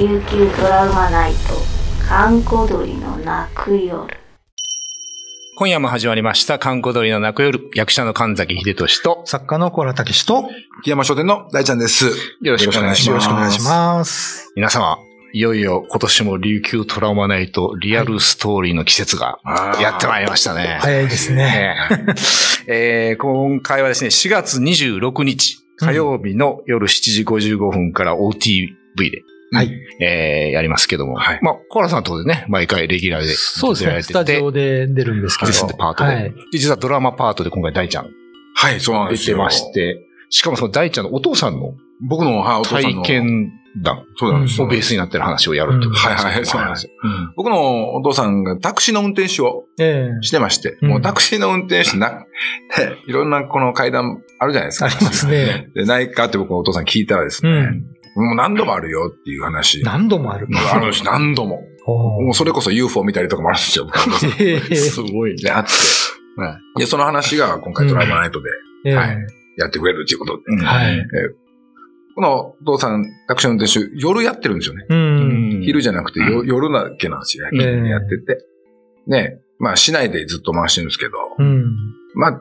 琉球ドラマナイト閑古鳥の泣く夜今夜も始まりました、観光鳥の泣く夜、役者の神崎秀俊と、作家の小原武史と、木山商店の大ちゃんです。よろしくお願いします。よろしくお願いします。皆様、いよいよ今年も琉球トラウマナイトリアルストーリーの季節がやってまいりましたね。早いですね。えー今回はですね、4月26日火曜日の夜7時55分から OTV で、はい。えーやりますけども、はいまあ、コーラさんとでね、毎回レギュラーでそうですね。スタジオで出るんですけど。でパートで、はい。で実はドラマパートで今回大ちゃんはい、そうなんですよ。出てまして、しかもその大ちゃんのお父さんの僕の、はい、お父さん体の。験談そうなんですよ。をベースになってる話をやるってことですねはいはい、そうなんですよ。うん僕のお父さんがタクシーの運転手をええしてまして、うんもうタクシーの運転手な、でいろんなこの階段あるじゃないですか。ありますね。で、ないかって僕のお父さん聞いたらですね、うん。もう何度もあるよっていう話。何度もある。あるんです、何度も。おもうそれこそ UFO 見たりとかもあるんですよ。すごいね。で、あって。で、その話が今回ドラマナイトでええはいやってくれるっていうことで。うんはい。このお父さん、タクシーの運転手、夜やってるんですよね。うん。昼じゃなくてよ夜だけなんですよ。ええやってて。ね、まあ市内でずっと回してるんですけど、うん。まあ、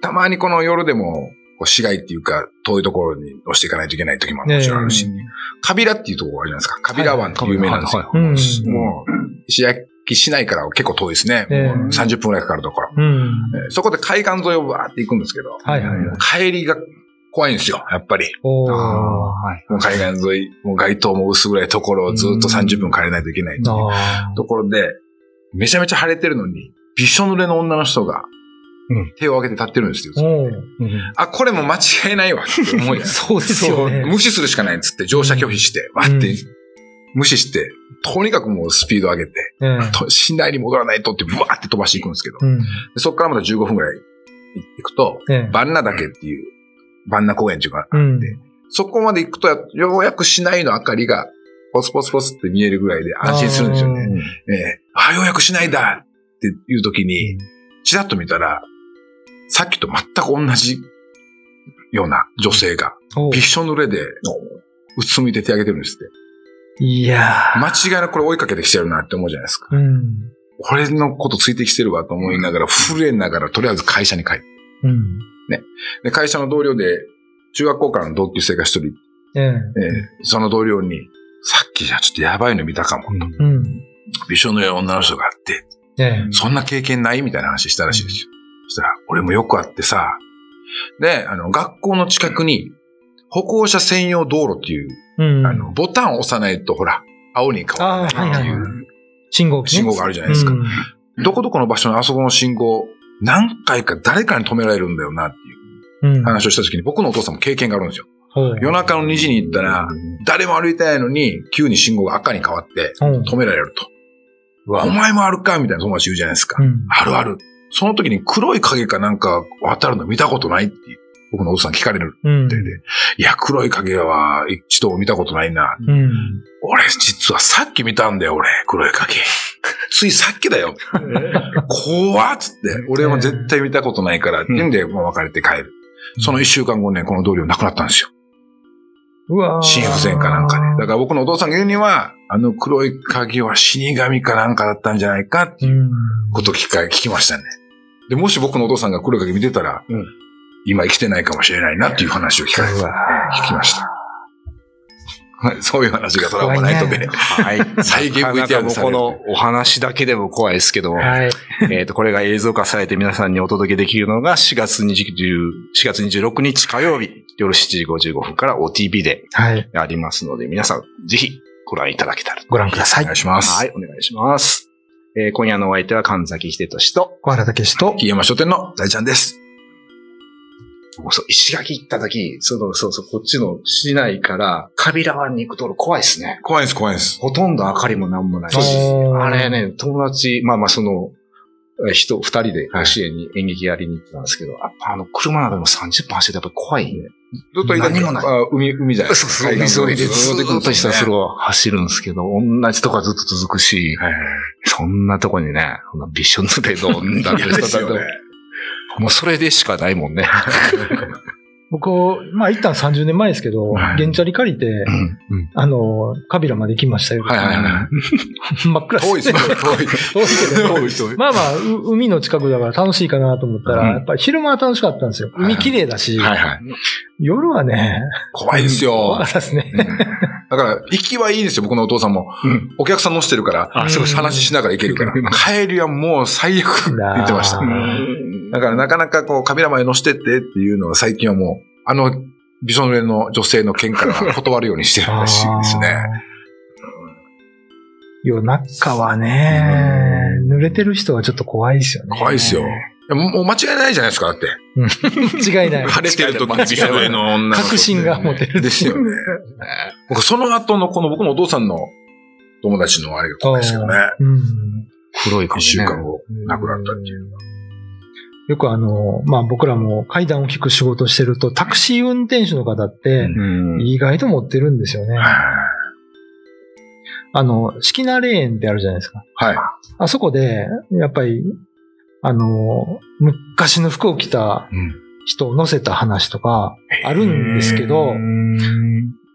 たまにこの夜でも、市街っていうか、遠いところに押していかないといけない時ももちろんあるし、カビラっていうところがあるじゃないですか。カビラ湾って有名なんですよ。もう、石焼き市内からは結構遠いですね。ええもう30分くらいかかるところ。うん。えーそこで海岸沿いをバーって行くんですけど、はいはいはい。帰りが怖いんですよ、やっぱり。はい。もう海岸沿い、もう街灯も薄暗いところをずっと30分帰れないといけないところで、めちゃめちゃ晴れてるのに、びしょ濡れの女の人がうん、手を挙げて立ってるんですよ。あ、これも間違いないわって思い。そうですよね。無視するしかないっつって乗車拒否して、わって、無視して、とにかくもうスピード上げて、ええと寝台に戻らないとって、ブワーって飛ばしていくんですけど、そこからまた15分ぐらい行くと、ええバンナ岳っていう、バンナ公園っていうか、うん。そこまで行くと、ようやく市内の明かりが、ポツポツポツって見えるぐらいで安心するんですよね。ええあ、ようやく市内だっていう時に、ちらっと見たら、さっきと全く同じような女性が、おびっしょ濡れで、うつむいて手上げてるんですって。いや間違いなくこれ追いかけてきてるなって思うじゃないですか。ー。うん。俺のことついてきてるわと思いながら、震えながら、とりあえず会社に帰って。うん。で、会社の同僚で、中学校からの同級生が一人、えええーその同僚に、さっきじゃちょっとやばいの見たかも、と。うん。びしょ濡れの女の人があって、ええそんな経験ないみたいな話したらしいですよ。そしたら、俺もよくあってさ、で、あの、学校の近くに、歩行者専用道路っていう、うん。あの、ボタンを押さないと、ほら、青に変わらないっていいはいう信号信号があるじゃないですか。うんどこどこの場所のあそこの信号、何回か誰かに止められるんだよなっていううん。話をした時に、僕のお父さんも経験があるんですよ。夜中の2時に行ったら、誰も歩いてないのに、急に信号が赤に変わって、止められると。お前もあるかみたいな友達言うじゃないですか。うん。あるある。その時に黒い影かなんか渡るの見たことないって僕のお父さん聞かれるうんってで、いや、黒い影は一度も見たことないな。うん。俺、実はさっき見たんだよ、俺、黒い影。ついさっきだよ。怖っつって、俺は絶対見たことないから、っていうんで、もう別れて帰る。その一週間後ね、この同僚亡くなったんですよ。うわー心不全かなんかで。だから僕のお父さんが言うには、あの黒い影は死神かなんかだったんじゃないかってう。いうんことを聞か聞きましたね。で、もし僕のお父さんが黒い影見てたら、うん今生きてないかもしれないなっていう話を聞かれて、聞きました。は いそういう話がドラマナイトで。はい。再現なかな VTR かもうこのお話だけでも怖いですけども、はい。えっと、これが映像化されて皆さんにお届けできるのが4月20 4月26日火曜日夜7時55分から OTV ではい。ありますので、皆さんぜひご覧いただけたらと。ご覧くださいお願い。します。はい、お願いします。えー今夜のお相手は神崎秀俊と、小原武史と、木山書店の大ちゃんです。そう石垣行った時、その、そうそう、こっちの市内からカビラ湾に行くと怖いですね。怖いです、怖いです。ほとんど明かりもなんもないし。あれね、友達、まあまあその、え人、二人で甲子園に演劇やりに行ってたんですけど、やっぱあの、車の中でも30分走ってやっぱり怖いね。ずっと何もないあ海、海じゃないそうそう、海沿いでずっとひたすら走るんですけど、同じとこはずっと続くし、そんなとこにね、びっしょ濡れの女の嫌です人だとよね。もうそれでしかないもんね。僕、まあ一旦30年前ですけど、はい原チャリ借りて、あの、カビラまで行きましたよ。はいはいはい。真っ暗遠いですね。遠い。遠いけど。遠い遠い。まあまあ、う海の近くだから楽しいかなと思ったら、うんやっぱり昼間は楽しかったんですよ。海綺麗だし、はいはい。夜はね、怖いですよ怖か。ったですね。だから、行きはいいんですよ、僕のお父さんも。うんお客さん乗してるから、あそうそう話しながら行けるから。帰りはもう最悪って言ってましただからなかなかこう、カメラまで乗してってっていうのは最近はもう、あの、びしょ濡れの女性の件からは断るようにしてるらしいですね。夜中はね、濡れてる人はちょっと怖いですよね。怖いですよ。もう間違いないじゃないですか、だって。違いない。晴れてる時にびしょ濡れの女の子確信が持てる。ですよね。僕、その後のこの僕のお父さんの友達のあれが怖いですけどね。うん。黒い髪ね。一週間後、亡くなったっていう。よくあの、まあ僕らも階段を引く仕事してると、タクシー運転手の方って、うん。意外と持ってるんですよね。あの、四季名レーンってあるじゃないですか。はい。あそこで、やっぱり、あの、昔の服を着たうん人を乗せた話とかあるんですけどう、ん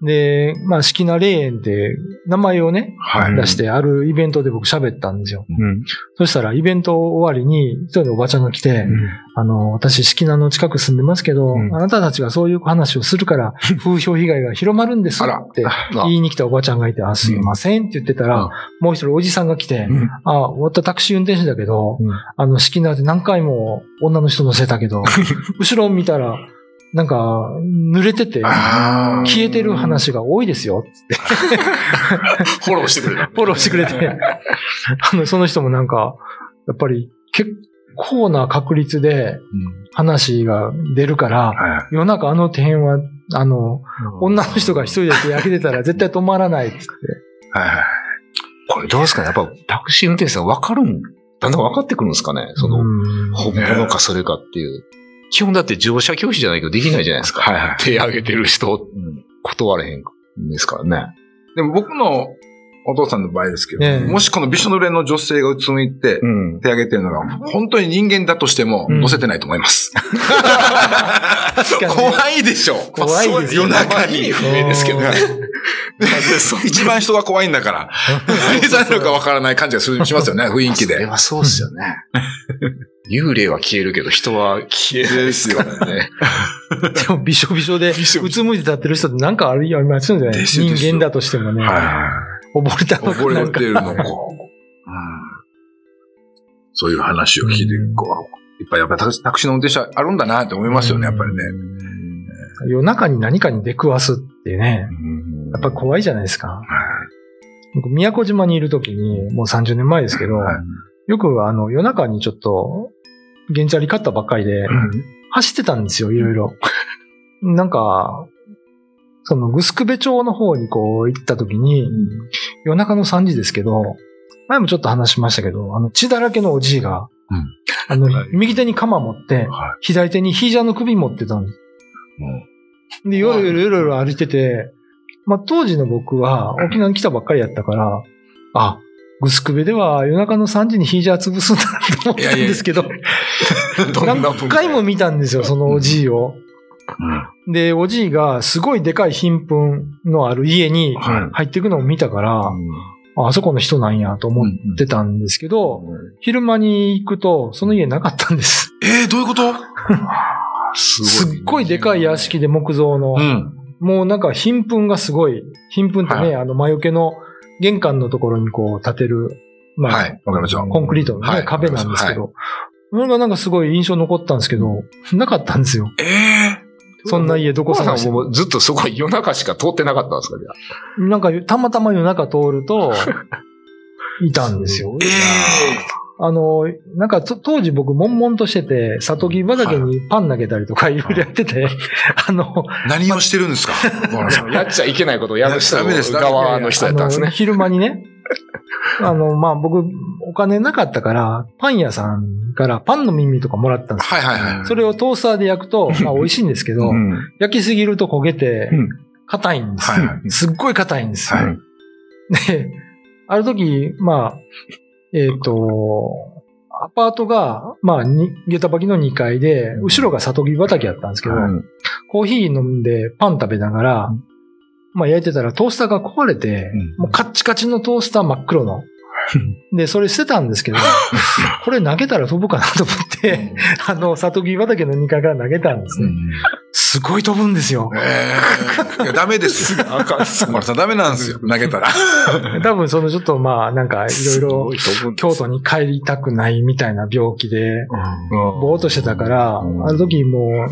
で、まあ、四季名レーンって名前をね、はい。出してあるイベントで僕喋ったんですよ。うん。そしたらイベント終わりに一人のおばちゃんが来て、あの、私、四季名の近く住んでますけど、うん。あなたたちがそういう話をするから、風評被害が広まるんですってあ言いに来たおばちゃんがいて、あ、すいませんって言ってたら、うん。もう一人おじさんが来て、うん。あ、終わったタクシー運転手だけど、うん。あの、四季名で何回も女の人乗せたけど、後ろ見たら、なんか、濡れてて、消えてる話が多いですよ、つって。フォローしてくれた。フォローしてくれて、あの、その人もなんか、やっぱり結構な確率で話が出るから、は夜中あの点は、あの、女の人が一人だけ焼けてたら絶対止まらないっつって。い。はいはい。これどうですかね？やっぱタクシー運転手さん分かるん、だんだん分かってくるんですかね？その、うん本物かそれかっていう。基本だって乗車拒否じゃないけどできないじゃないですか。はいはい。手挙げてる人、断れへんですからね。でも僕のお父さんの場合ですけど、ええもしこのびしょ濡れの女性がうつむいてうん。手挙げてるのが、本当に人間だとしてもうん乗せてないと思います。確かに。怖いでしょ。怖いですよ夜中に不明ですけどね。一番人が怖いんだから、何されるかわからない感じがするしますよね、雰囲気で。それはそうっすよね。幽霊は消えるけど人は消えないですよね。でもびしょびしょで、うつむいて立ってる人ってなんかあるありますよね。ですよですよ人間だとしてもね。は溺れたい。のかなんか溺れてるのこう、うんそういう話を聞いて、こう、いっぱいやっぱりタクタクシーの運転手あるんだなって思いますよね、やっぱりね。夜中に何かに出くわすっていうね。やっぱ怖いじゃないですか。僕、宮古島にいる時に、もう30年前ですけど、はい。よくあの夜中にちょっと、現チャリ買ったばっかりで、走ってたんですよ、いろいろ。なんか、その、グスクベ町の方にこう行った時に、夜中の3時ですけど、前もちょっと話しましたけど、あの、血だらけのおじいが、うん。あの、はい右手に鎌持って、は左手にヒージャーの首持ってたんです。いで、よろよろよろよろ歩いてて、まあ、当時の僕は沖縄に来たばっかりやったから、あ、グスクベでは夜中の3時にヒージャー潰すんだと思ったんですけど、何回も見たんですよ、そのおじいを。で、おじいがすごいでかい貧困のある家にはい。入っていくのを見たから、ああそこの人なんやと思ってたんですけど、昼間に行くと、その家なかったんです。えー、どういうこと？すっごいでかい屋敷で木造の、ん。もうなんか貧困がすごい、貧困ってね、あの魔除けの玄関のところにこう建てる、まあ、はい、わかりました。コンクリートのね、はい。壁なんですけど、それがなんかすごい印象残ったんですけど、なかったんですよ。ええそんな家どこ探して。も。ずっとそこ夜中しか通ってなかったんですか？じゃあなんかたまたま夜中通ると、いたんですよ。ええあの、なんかと当時僕、悶々としてて、里木畑にパン投げたりとかい。ろいろやってて、あの、何をしてるんですか？やっちゃいけないことをやる人ダメです。ダメ側の人やったんですね。昼間にね、あの、まあ、僕、お金なかったから、パン屋さんからパンの耳とかもらったんですよ。はいはいはい。それをトースターで焼くと、まあ、美味しいんですけど、うん。焼きすぎると焦げてうん、硬いんですよ。はいはい。すっごい硬いんですよ。はい。で、ある時、まあ、えっ、と、アパートが、まあ、に下駄履きの2階で、後ろが里木畑やったんですけど、うんコーヒー飲んでパン食べながら、まあ焼いてたらトースターが壊れて、うん。もうカッチカチのトースター真っ黒の。で、それ捨てたんですけど、これ投げたら飛ぶかなと思って、あの、里木畑の2階から投げたんですね。すごい飛ぶんですよ。ええいやダメですよ。あかん。さんダメなんですよ。投げたら。多分そのちょっとまあなんかいろいろ京都に帰りたくないみたいな病気で、ぼーっとしてたから、うんあの時も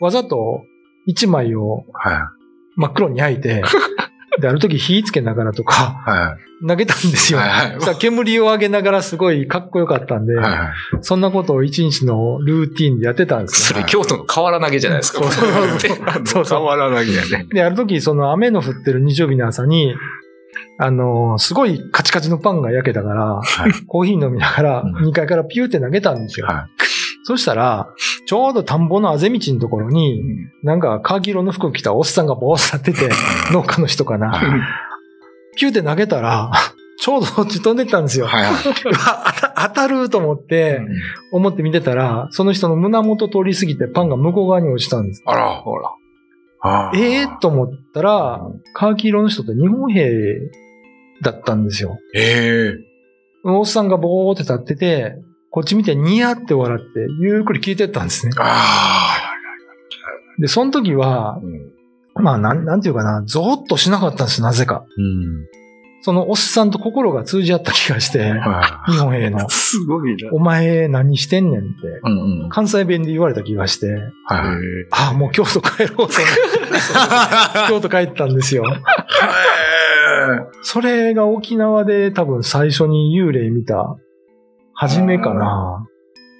う、わざと一枚をは真っ黒に焼いて、で、ある時火つけながらとかい。は投げたんですい。よ。はいはい。煙を上げながらすごいかっこよかったんで、はいはい。そんなことを一日のルーティンでやってたんですよ。それ京都の河原投げじゃないですか。そうそうそうそう変わらないやね。で、ある時、その雨の降ってる日曜日の朝に、あのーすごいカチカチのパンが焼けたから、コーヒー飲みながらうん2階からピューって投げたんですよ。はそしたら、ちょうど田んぼのあぜ道のところに、なんかカーキ色の服着たおっさんがボーッと立ってて、農家の人かな。ピューって投げたら、ちょうどそっち飛んでったんですよ。はいはい。当たると思って、思って見てたら、その人の胸元通り過ぎてパンが向こう側に落ちたんです。あら。ほら。ええと思ったら、カーキ色の人って日本兵だったんですよ。ええ。おっさんがボーって立ってて、こっち見てニヤって笑って、ゆっくり聞いてったんですね。あで、その時はあ。、うんまあ、なん、なんていうかな、ゾーッとしなかったんです、なぜか。うん。そのおっさんと心が通じ合った気がして、は日本兵の、すごいな。お前何してんねんって、い。うんうん。関西弁で言われた気がして、はい。ああ、もう京都帰ろうと 京都帰ったんですよ。それが沖縄で多分最初に幽霊見た、初めかな。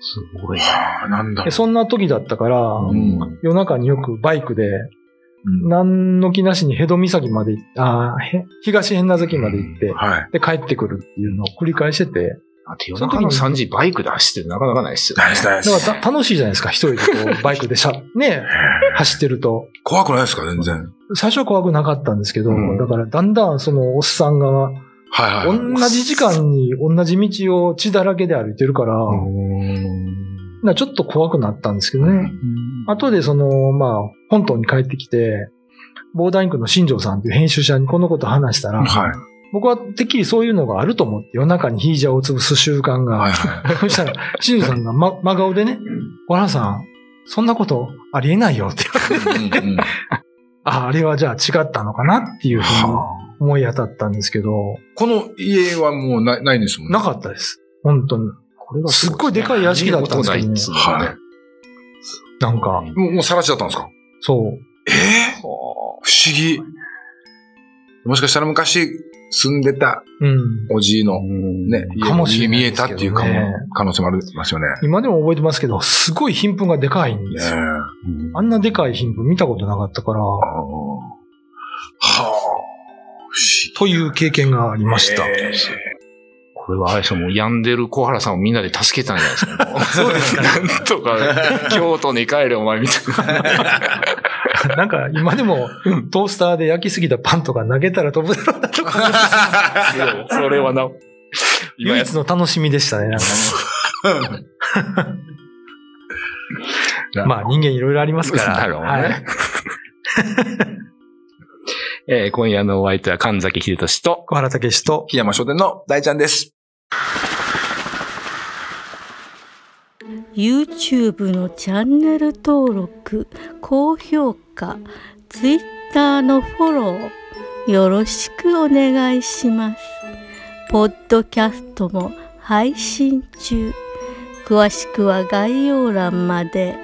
すごい。ああ、なんだそんな時だったから、う。うん。夜中によくバイクで、何の気なしにヘド岬まで行って、ああ、へ東変な崎まで行って、はい。で帰ってくるっていうのを繰り返してて、あと夜中の3時バイクで走ってるなかなかないっすよだから 楽しいじゃないですか、一人でこう、バイクでしゃ、ね、走ってると。怖くないですか全然。最初は怖くなかったんですけど、うんだからだんだんそのおっさんが、はいはい。同じ時間に同じ道を血だらけで歩いてるから、なちょっと怖くなったんですけどね。後でその、まあ、本島に帰ってきて、ボーダーインクの新庄さんっていう編集者にこのこと話したら、はい。僕はてっきりそういうのがあると思って、夜中にヒージャーを潰す習慣が。はいはい。そしたら、新庄さんが、ま、真顔でね、小原さん、そんなことありえないよってうんうん あ、あれはじゃあ違ったのかなっていうふうにはあ思い当たったんですけど、この家はもうないないんですもんね。なかったです。本当に。これがすっごいでかい屋敷だったんですけどね見たことないなんか、もう、もうさら地だったんですか？そう。ええ不思議。もしかしたら昔住んでたうん。おじいのね、家かもしれない見えたっていうかも、可能性もありますよね。今でも覚えてますけど、すごい貧富がでかいんですよ。ねあんなでかい貧富見たことなかったから、はあ。という経験がありました。えこれはあれでしょ、もう病んでる小原さんをみんなで助けたんじゃないですか。そうですか。なんとか、京都に帰れお前みたいな。なんか今でもトースターで焼きすぎたパンとか投げたら飛ぶだろうなとか。それはな、唯一の楽しみでしたね、なんかね。まあ人間いろいろありますから。なるほどねはいえー今夜のお相手は神崎秀俊と、小原武史と、檜山書店の大ちゃんです。YouTube のチャンネル登録高評価 Twitter のフォローよろしくお願いしますポッドキャストも配信中詳しくは概要欄まで。